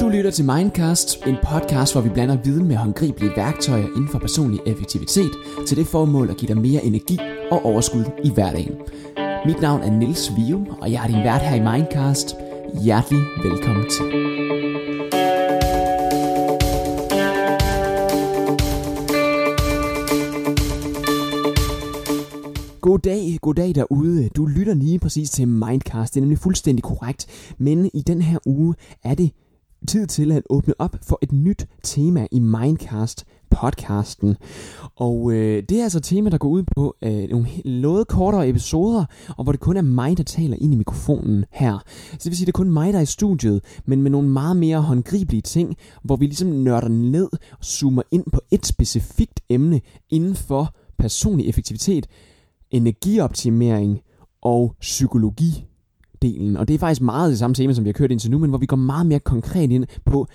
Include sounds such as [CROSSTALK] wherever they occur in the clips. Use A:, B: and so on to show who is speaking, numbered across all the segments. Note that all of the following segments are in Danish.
A: Du lytter til Mindcast, en podcast, hvor vi blander viden med håndgribelige værktøjer inden for personlig effektivitet til det formål at give dig mere energi og overskud i hverdagen. Mit navn er Nils Vium, og jeg er din vært her i Mindcast. Hjertelig velkommen til. God dag, god dag derude. Du lytter lige præcis til Mindcast. Det er nemlig fuldstændig korrekt. Men i den her uge er det tid til at åbne op for et nyt tema i Mindcast podcasten. Og øh, det er altså et tema, der går ud på øh, nogle noget kortere episoder, og hvor det kun er mig, der taler ind i mikrofonen her. Så det vil sige, det er kun mig, der er i studiet, men med nogle meget mere håndgribelige ting, hvor vi ligesom nørder ned og zoomer ind på et specifikt emne inden for personlig effektivitet, energioptimering og psykologi delen. Og det er faktisk meget det samme tema, som vi har kørt indtil nu, men hvor vi går meget mere konkret ind på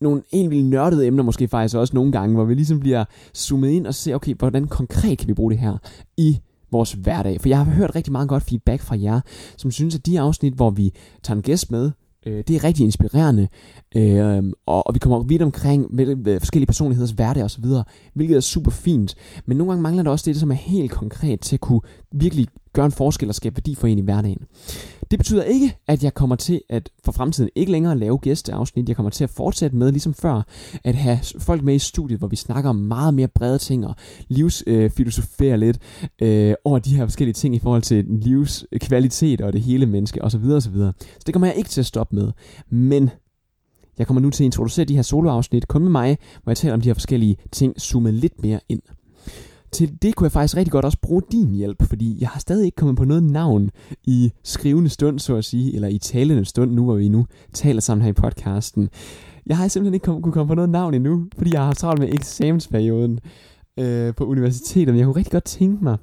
A: nogle helt vildt nørdede emner måske faktisk også nogle gange, hvor vi ligesom bliver zoomet ind og ser, okay, hvordan konkret kan vi bruge det her i vores hverdag. For jeg har hørt rigtig meget godt feedback fra jer, som synes, at de afsnit, hvor vi tager en gæst med, øh, det er rigtig inspirerende, øh, og, og vi kommer vidt omkring med, øh, forskellige personligheders hverdag osv., hvilket er super fint. Men nogle gange mangler der også det, som er helt konkret til at kunne virkelig gøre en forskel og skabe værdi for en i hverdagen. Det betyder ikke, at jeg kommer til at for fremtiden ikke længere lave gæsteafsnit. Jeg kommer til at fortsætte med, ligesom før, at have folk med i studiet, hvor vi snakker om meget mere brede ting og livsfilosoferer øh, lidt øh, over de her forskellige ting i forhold til livskvalitet og det hele menneske osv. osv. Så det kommer jeg ikke til at stoppe med. Men jeg kommer nu til at introducere de her soloafsnit kun med mig, hvor jeg taler om de her forskellige ting zoomet lidt mere ind til det kunne jeg faktisk rigtig godt også bruge din hjælp, fordi jeg har stadig ikke kommet på noget navn i skrivende stund, så at sige, eller i talende stund, nu hvor vi nu taler sammen her i podcasten. Jeg har simpelthen ikke kunne komme på noget navn endnu, fordi jeg har travlt med eksamensperioden øh, på universitetet, men jeg kunne rigtig godt tænke mig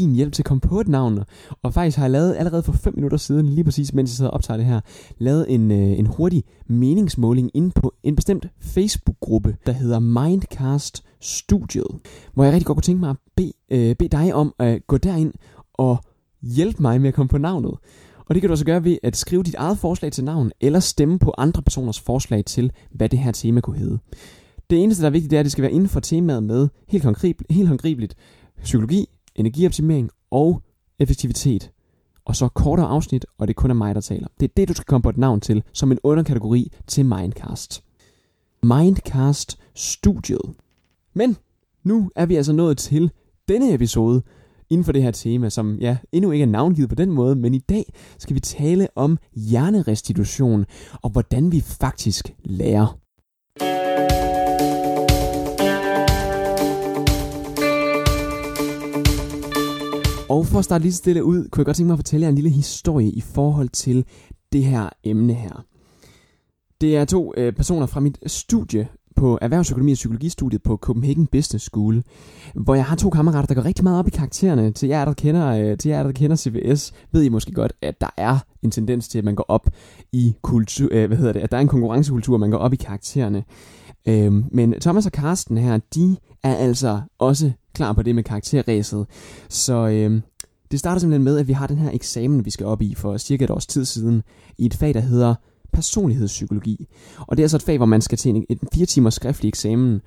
A: din hjælp til at komme på et navn. Og faktisk har jeg lavet allerede for 5 minutter siden, lige præcis mens jeg sidder og optager det her, lavet en, øh, en hurtig meningsmåling ind på en bestemt Facebook-gruppe, der hedder Mindcast Studiet. Hvor jeg rigtig godt kunne tænke mig at bede, øh, bede dig om at gå derind og hjælpe mig med at komme på navnet. Og det kan du også gøre ved at skrive dit eget forslag til navn, eller stemme på andre personers forslag til, hvad det her tema kunne hedde. Det eneste, der er vigtigt, det er, at det skal være inden for temaet med helt, konkret, helt håndgribeligt psykologi, energioptimering og effektivitet. Og så kortere afsnit, og det kun er mig, der taler. Det er det, du skal komme på et navn til, som en underkategori til Mindcast. Mindcast Studiet. Men nu er vi altså nået til denne episode inden for det her tema, som ja, endnu ikke er navngivet på den måde, men i dag skal vi tale om hjernerestitution og hvordan vi faktisk lærer. For at starte lige stille ud, kunne jeg godt tænke mig at fortælle jer en lille historie i forhold til det her emne her. Det er to øh, personer fra mit studie på erhvervsøkonomi og psykologistudiet på Copenhagen Business School, hvor jeg har to kammerater, der går rigtig meget op i karaktererne. Til jer, der kender, øh, til jer, der kender CVS, ved I måske godt, at der er en tendens til, at man går op i kultur, øh, hvad hedder det, at der er en konkurrencekultur, man går op i karaktererne. Øh, men Thomas og Karsten her, de er altså også klar på det med karakterræset. Så øh, det starter simpelthen med, at vi har den her eksamen, vi skal op i for cirka et års tid siden, i et fag, der hedder personlighedspsykologi. Og det er altså et fag, hvor man skal til en, en fire timers skriftlig eksamen,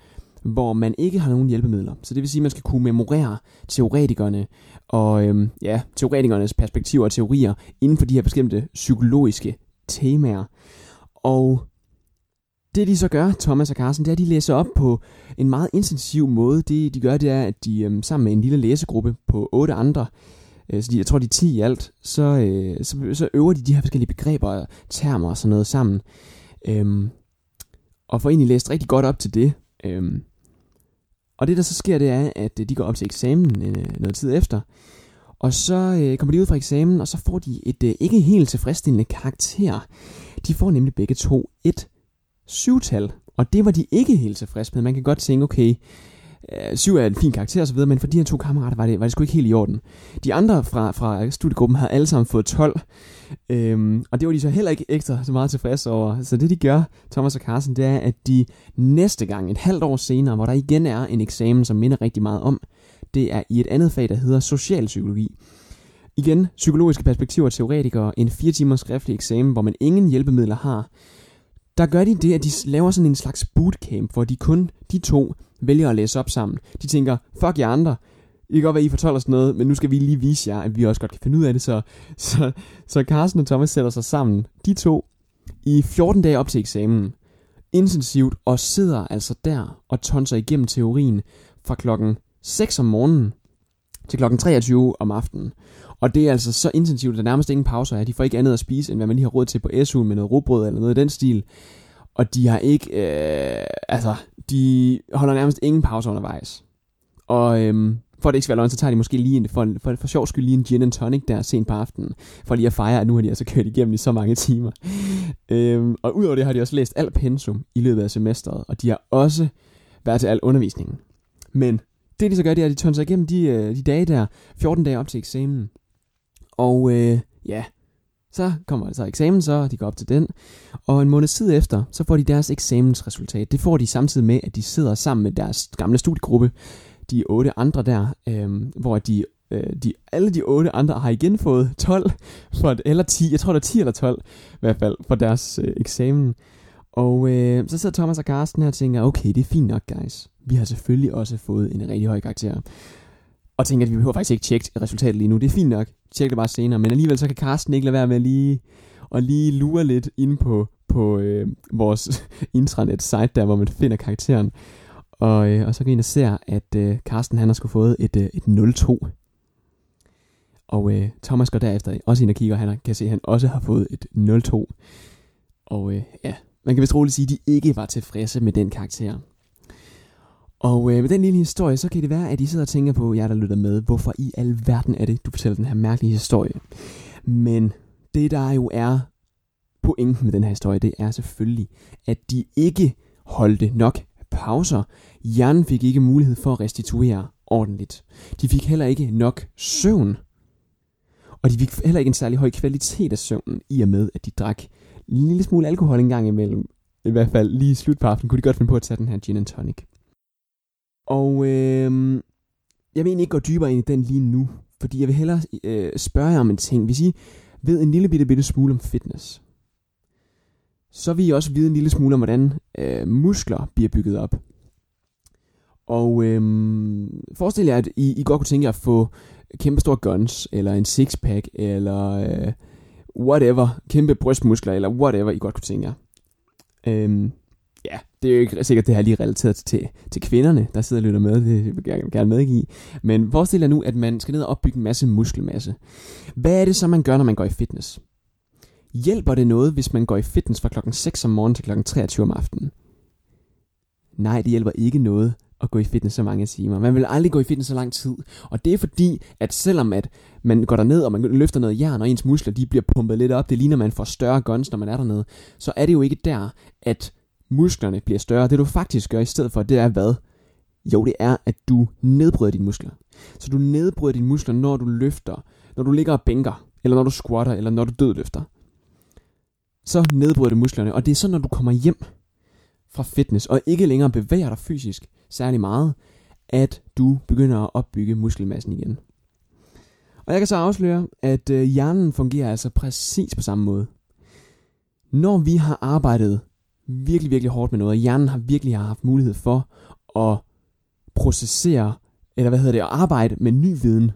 A: hvor man ikke har nogen hjælpemidler. Så det vil sige, at man skal kunne memorere teoretikerne og øhm, ja, teoretikernes perspektiver og teorier inden for de her bestemte psykologiske temaer. Og det de så gør, Thomas og Carsten, det er, at de læser op på en meget intensiv måde. Det de gør, det er, at de øhm, sammen med en lille læsegruppe på otte andre, øh, så de, jeg tror de er 10 i alt, så, øh, så, så øver de de her forskellige begreber og termer og sådan noget sammen. Øhm, og får egentlig læst rigtig godt op til det. Øhm, og det der så sker, det er, at øh, de går op til eksamen øh, noget tid efter. Og så øh, kommer de ud fra eksamen, og så får de et øh, ikke helt tilfredsstillende karakter. De får nemlig begge to et syvtal, og det var de ikke helt tilfredse med. Man kan godt tænke, okay, Øh, syv er en fin karakter osv., men for de her to kammerater var det, var det sgu ikke helt i orden. De andre fra, fra studiegruppen havde alle sammen fået 12, øhm, og det var de så heller ikke ekstra så meget tilfredse over. Så det de gør, Thomas og Carsten, det er, at de næste gang, et halvt år senere, hvor der igen er en eksamen, som minder rigtig meget om, det er i et andet fag, der hedder socialpsykologi. Igen, psykologiske perspektiver og teoretikere, en fire timers skriftlig eksamen, hvor man ingen hjælpemidler har. Der gør de det, at de laver sådan en slags bootcamp, hvor de kun, de to, vælger at læse op sammen. De tænker, fuck jer andre, I kan godt være, I fortæller os noget, men nu skal vi lige vise jer, at vi også godt kan finde ud af det. Så, så, så Carsten og Thomas sætter sig sammen, de to, i 14 dage op til eksamen, intensivt, og sidder altså der og tonser igennem teorien fra klokken 6 om morgenen til klokken 23 om aftenen. Og det er altså så intensivt, at der nærmest ingen pauser er. De får ikke andet at spise, end hvad man lige har råd til på SU med noget råbrød eller noget i den stil. Og de har ikke, øh, altså, de holder nærmest ingen pauser undervejs. Og øhm, for at det ikke skal være løgn, så tager de måske lige en, for, for, for sjov skyld lige en gin and tonic der sent på aftenen, for lige at fejre, at nu har de altså kørt igennem i så mange timer. [LAUGHS] øhm, og udover det har de også læst alt pensum i løbet af semesteret, og de har også været til al undervisningen. Men det de så gør, det er, at de tørner sig igennem de, øh, de dage der, 14 dage op til eksamen. Og øh, ja, så kommer altså eksamen så, de går op til den. Og en måned tid efter, så får de deres eksamensresultat. Det får de samtidig med, at de sidder sammen med deres gamle studiegruppe, de otte andre der, øh, hvor de, øh, de, alle de otte andre har igen fået 12, for, eller 10, jeg tror der er 10 eller 12 i hvert fald, for deres øh, eksamen. Og øh, så sidder Thomas og Carsten her og tænker, okay, det er fint nok, guys. Vi har selvfølgelig også fået en rigtig høj karakter. Og tænker, at vi behøver faktisk ikke tjekke resultatet lige nu. Det er fint nok. Tjek det bare senere. Men alligevel så kan Carsten ikke lade være med lige, og lige lure lidt ind på, på øh, vores [LAUGHS] intranet-site der, hvor man finder karakteren. Og, øh, og så går ind og ser, at øh, Carsten han har skulle fået et, øh, et 02. Og øh, Thomas går derefter også ind og kigger, og han kan se, at han også har fået et 02. Og øh, ja, man kan vist roligt sige, at de ikke var tilfredse med den karakter. Og øh, med den lille historie, så kan det være, at I sidder og tænker på, jer der lytter med, hvorfor i alverden er det, du fortæller den her mærkelige historie. Men det der jo er pointen med den her historie, det er selvfølgelig, at de ikke holdte nok pauser. Hjernen fik ikke mulighed for at restituere ordentligt. De fik heller ikke nok søvn. Og de fik heller ikke en særlig høj kvalitet af søvnen, i og med, at de drak en lille smule alkohol en gang imellem. I hvert fald lige i slut på aftenen kunne de godt finde på at tage den her gin and tonic. Og øh, jeg vil egentlig ikke gå dybere ind i den lige nu, fordi jeg vil hellere øh, spørge jer om en ting. Hvis I ved en lille bitte, bitte smule om fitness, så vil I også vide en lille smule om, hvordan øh, muskler bliver bygget op. Og øh, forestil jer, at I, I godt kunne tænke jer at få kæmpe store guns, eller en sixpack, eller øh, whatever, kæmpe brystmuskler, eller whatever I godt kunne tænke jer. Øh, ja, det er jo ikke sikkert, det her lige relateret til, til kvinderne, der sidder og lytter med, det vil jeg gerne medgive. Men forestil jer nu, at man skal ned og opbygge en masse muskelmasse. Hvad er det så, man gør, når man går i fitness? Hjælper det noget, hvis man går i fitness fra klokken 6 om morgenen til klokken 23 om aftenen? Nej, det hjælper ikke noget at gå i fitness så mange timer. Man vil aldrig gå i fitness så lang tid. Og det er fordi, at selvom at man går derned, og man løfter noget jern, og ens muskler de bliver pumpet lidt op, det ligner, man får større guns, når man er dernede, så er det jo ikke der, at musklerne bliver større. Det du faktisk gør i stedet for, det er hvad? Jo, det er, at du nedbryder dine muskler. Så du nedbryder dine muskler, når du løfter, når du ligger og bænker, eller når du squatter, eller når du dødløfter. Så nedbryder du musklerne, og det er så, når du kommer hjem fra fitness, og ikke længere bevæger dig fysisk særlig meget, at du begynder at opbygge muskelmassen igen. Og jeg kan så afsløre, at øh, hjernen fungerer altså præcis på samme måde. Når vi har arbejdet virkelig, virkelig hårdt med noget, og hjernen har virkelig haft mulighed for at processere, eller hvad hedder det, at arbejde med ny viden.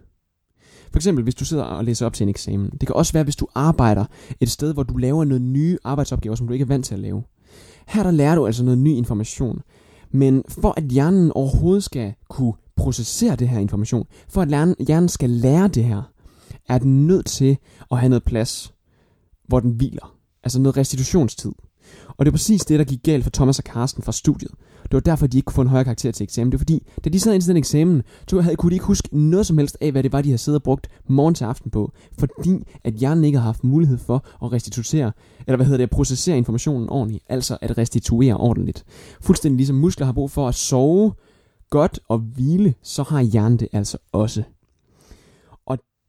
A: For eksempel, hvis du sidder og læser op til en eksamen. Det kan også være, hvis du arbejder et sted, hvor du laver noget nye arbejdsopgaver, som du ikke er vant til at lave. Her der lærer du altså noget ny information. Men for at hjernen overhovedet skal kunne processere det her information, for at hjernen skal lære det her, er den nødt til at have noget plads, hvor den hviler. Altså noget restitutionstid. Og det er præcis det, der gik galt for Thomas og Carsten fra studiet. Det var derfor, de ikke kunne få en højere karakter til eksamen. Det var fordi, da de sad ind til den eksamen, så havde, kunne de ikke huske noget som helst af, hvad det var, de havde siddet og brugt morgen til aften på. Fordi at hjernen ikke har haft mulighed for at restituere, eller hvad hedder det, at processere informationen ordentligt. Altså at restituere ordentligt. Fuldstændig ligesom muskler har brug for at sove godt og hvile, så har hjernen det altså også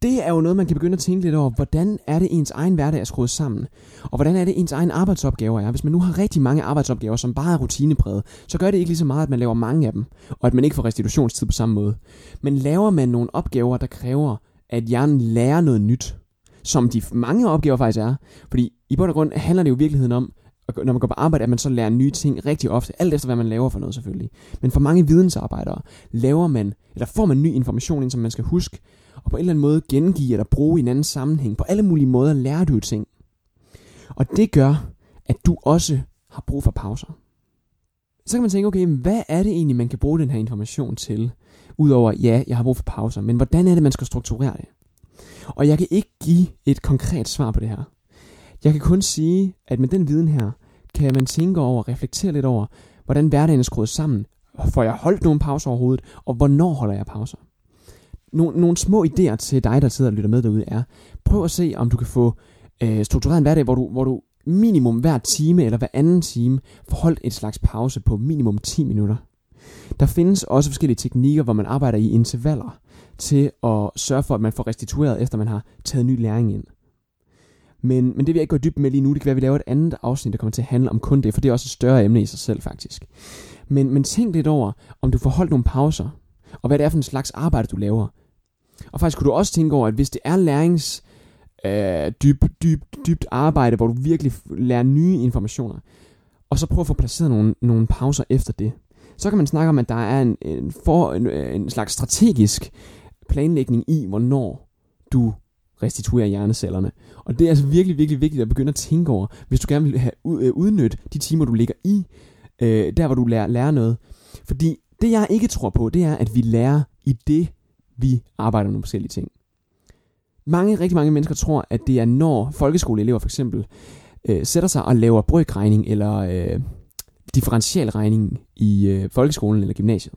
A: det er jo noget, man kan begynde at tænke lidt over. Hvordan er det, ens egen hverdag er skruet sammen? Og hvordan er det, ens egen arbejdsopgaver er? Hvis man nu har rigtig mange arbejdsopgaver, som bare er rutinepræget, så gør det ikke lige så meget, at man laver mange af dem, og at man ikke får restitutionstid på samme måde. Men laver man nogle opgaver, der kræver at hjernen lærer noget nyt, som de mange opgaver faktisk er. Fordi i bund og grund handler det jo i virkeligheden om, når man går på arbejde, at man så lærer nye ting rigtig ofte, alt efter hvad man laver for noget selvfølgelig. Men for mange vidensarbejdere laver man, eller får man ny information ind, som man skal huske, og på en eller anden måde gengive eller bruge i en anden sammenhæng. På alle mulige måder lærer du ting. Og det gør, at du også har brug for pauser. Så kan man tænke, okay, hvad er det egentlig, man kan bruge den her information til? Udover, ja, jeg har brug for pauser, men hvordan er det, man skal strukturere det? Og jeg kan ikke give et konkret svar på det her. Jeg kan kun sige, at med den viden her, kan man tænke over og reflektere lidt over, hvordan hverdagen er skruet sammen. Får jeg holdt nogle pauser overhovedet, og hvornår holder jeg pauser? Nogle, nogle små idéer til dig, der sidder og lytter med derude, er, prøv at se, om du kan få øh, struktureret en hverdag, hvor du, hvor du minimum hver time eller hver anden time får holdt et slags pause på minimum 10 minutter. Der findes også forskellige teknikker, hvor man arbejder i intervaller til at sørge for, at man får restitueret, efter man har taget ny læring ind. Men, men det vil jeg ikke gå dybt med lige nu. Det kan være, at vi laver et andet afsnit, der kommer til at handle om kun det, for det er også et større emne i sig selv faktisk. Men, men tænk lidt over, om du får holdt nogle pauser, og hvad det er for en slags arbejde, du laver. Og faktisk kunne du også tænke over, at hvis det er lærings øh, dyb, dyb, dybt arbejde, hvor du virkelig lærer nye informationer, og så prøv at få placeret nogle, nogle pauser efter det. Så kan man snakke om, at der er en, en, for, en, øh, en slags strategisk planlægning i, hvornår du restituere hjernecellerne. Og det er altså virkelig, virkelig vigtigt at begynde at tænke over, hvis du gerne vil have øh, udnytte de timer, du ligger i, øh, der hvor du lærer, lærer noget. Fordi det jeg ikke tror på, det er, at vi lærer i det, vi arbejder med nogle forskellige ting. Mange, rigtig mange mennesker tror, at det er når folkeskoleelever for eksempel øh, sætter sig og laver brøkregning eller øh, differentialregning i øh, folkeskolen eller gymnasiet.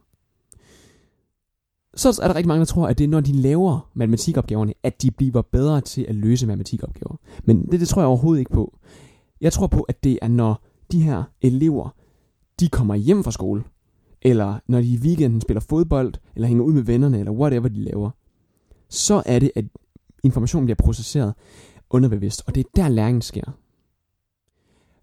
A: Så er der rigtig mange, der tror, at det er, når de laver matematikopgaverne, at de bliver bedre til at løse matematikopgaver. Men det, det tror jeg overhovedet ikke på. Jeg tror på, at det er, når de her elever, de kommer hjem fra skole, eller når de i weekenden spiller fodbold, eller hænger ud med vennerne, eller whatever de laver, så er det, at informationen bliver processeret underbevidst, og det er der læringen sker.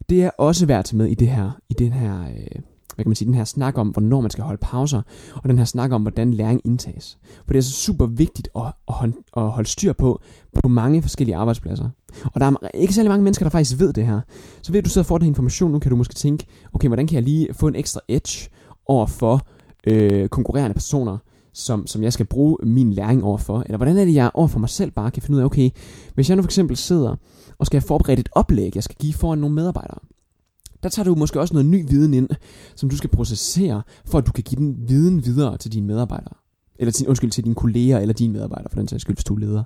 A: Det er også værd at tage med i det her, i den her, øh, hvad kan man sige, den her snak om, hvornår man skal holde pauser, og den her snak om, hvordan læring indtages. For det er så super vigtigt at, at, holde, at holde styr på, på mange forskellige arbejdspladser. Og der er ikke særlig mange mennesker, der faktisk ved det her. Så ved du så får den information, nu kan du måske tænke, okay, hvordan kan jeg lige få en ekstra edge over for øh, konkurrerende personer, som, som jeg skal bruge min læring overfor? Eller hvordan er det, jeg overfor mig selv bare kan finde ud af, okay, hvis jeg nu for eksempel sidder og skal forberede et oplæg, jeg skal give foran nogle medarbejdere, der tager du måske også noget ny viden ind, som du skal processere, for at du kan give den viden videre til dine medarbejdere. Eller til, undskyld, til dine kolleger eller dine medarbejdere, for den sags skyld, hvis du er leder.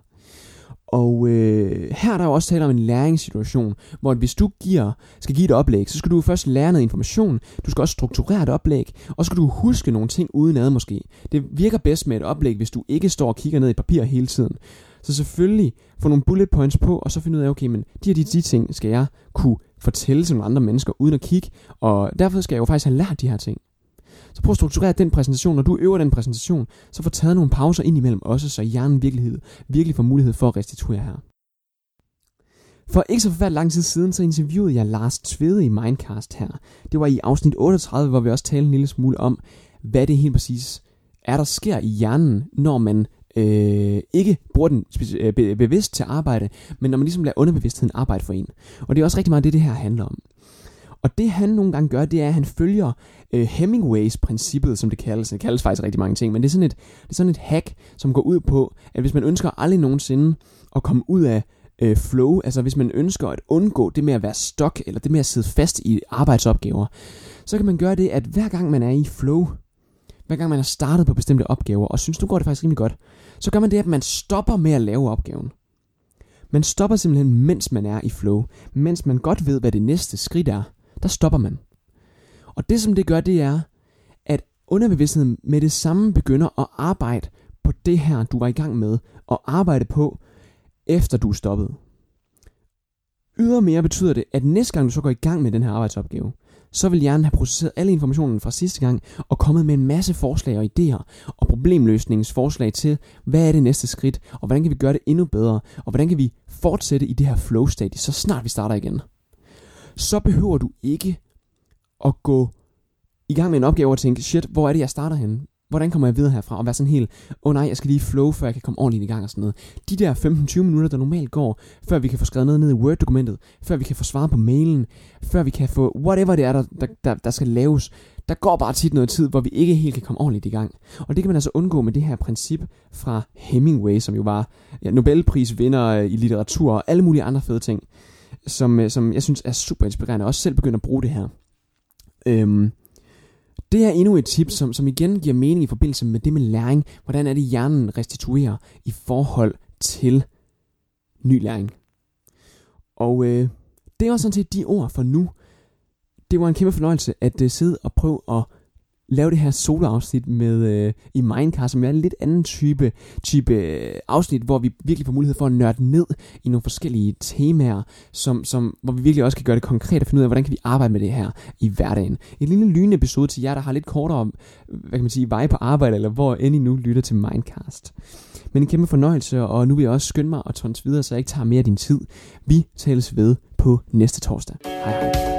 A: Og øh, her er der jo også tale om en læringssituation, hvor hvis du giver, skal give et oplæg, så skal du først lære noget information, du skal også strukturere et oplæg, og så skal du huske nogle ting uden ad måske. Det virker bedst med et oplæg, hvis du ikke står og kigger ned i papir hele tiden. Så selvfølgelig få nogle bullet points på, og så finde ud af, okay, men de her de, de ting skal jeg kunne fortælle til nogle andre mennesker uden at kigge, og derfor skal jeg jo faktisk have lært de her ting. Så prøv at strukturere den præsentation. Når du øver den præsentation, så få taget nogle pauser ind imellem også, så hjernen virkelighed virkelig får mulighed for at restituere her. For ikke så forfærdelig lang tid siden, så interviewede jeg Lars Tvede i Mindcast her. Det var i afsnit 38, hvor vi også talte en lille smule om, hvad det helt præcis er, der sker i hjernen, når man øh, ikke bruger den øh, be- bevidst til arbejde, men når man ligesom lader underbevidstheden arbejde for en. Og det er også rigtig meget det, det her handler om. Og det han nogle gange gør, det er, at han følger øh, Hemingways princippet, som det kaldes. Det kaldes faktisk rigtig mange ting, men det er, sådan et, det er sådan et hack, som går ud på, at hvis man ønsker aldrig nogensinde at komme ud af øh, flow, altså hvis man ønsker at undgå det med at være stok, eller det med at sidde fast i arbejdsopgaver, så kan man gøre det, at hver gang man er i flow, hver gang man har startet på bestemte opgaver, og synes, nu går det faktisk rimelig godt, så gør man det, at man stopper med at lave opgaven. Man stopper simpelthen, mens man er i flow. Mens man godt ved, hvad det næste skridt er, der stopper man. Og det, som det gør, det er, at underbevidstheden med det samme begynder at arbejde på det her, du var i gang med, og arbejde på, efter du er stoppet. Ydermere betyder det, at næste gang du så går i gang med den her arbejdsopgave, så vil hjernen have processeret alle informationen fra sidste gang og kommet med en masse forslag og idéer og problemløsningsforslag til, hvad er det næste skridt, og hvordan kan vi gøre det endnu bedre, og hvordan kan vi fortsætte i det her flow state, så snart vi starter igen. Så behøver du ikke at gå i gang med en opgave og tænke, shit, hvor er det, jeg starter henne? Hvordan kommer jeg videre herfra, og være sådan helt, åh oh nej, jeg skal lige flow, før jeg kan komme ordentligt i gang og sådan noget. De der 15-20 minutter, der normalt går, før vi kan få skrevet noget ned i Word-dokumentet, før vi kan få svaret på mailen, før vi kan få whatever det er, der, der, der, der skal laves, der går bare tit noget tid, hvor vi ikke helt kan komme ordentligt i gang. Og det kan man altså undgå med det her princip fra Hemingway, som jo var ja, Nobelprisvinder øh, i litteratur og alle mulige andre fede ting, som, øh, som jeg synes er super inspirerende, og også selv begynder at bruge det her. Øhm, det er endnu et tip, som, som igen giver mening i forbindelse med det med læring. Hvordan er det, hjernen restituerer i forhold til ny læring. Og øh, det er også sådan set de ord for nu. Det var en kæmpe fornøjelse at øh, sidde og prøve at lave det her soloafsnit med øh, i Mindcast, som er en lidt anden type, type øh, afsnit, hvor vi virkelig får mulighed for at nørde ned i nogle forskellige temaer, som, som, hvor vi virkelig også kan gøre det konkret og finde ud af, hvordan kan vi arbejde med det her i hverdagen. En lille lynepisode episode til jer, der har lidt kortere hvad kan man sige, vej på arbejde, eller hvor end I nu lytter til Mindcast. Men en kæmpe fornøjelse, og nu vil jeg også skynde mig at tons videre, så jeg ikke tager mere af din tid. Vi tales ved på næste torsdag. Hej hej.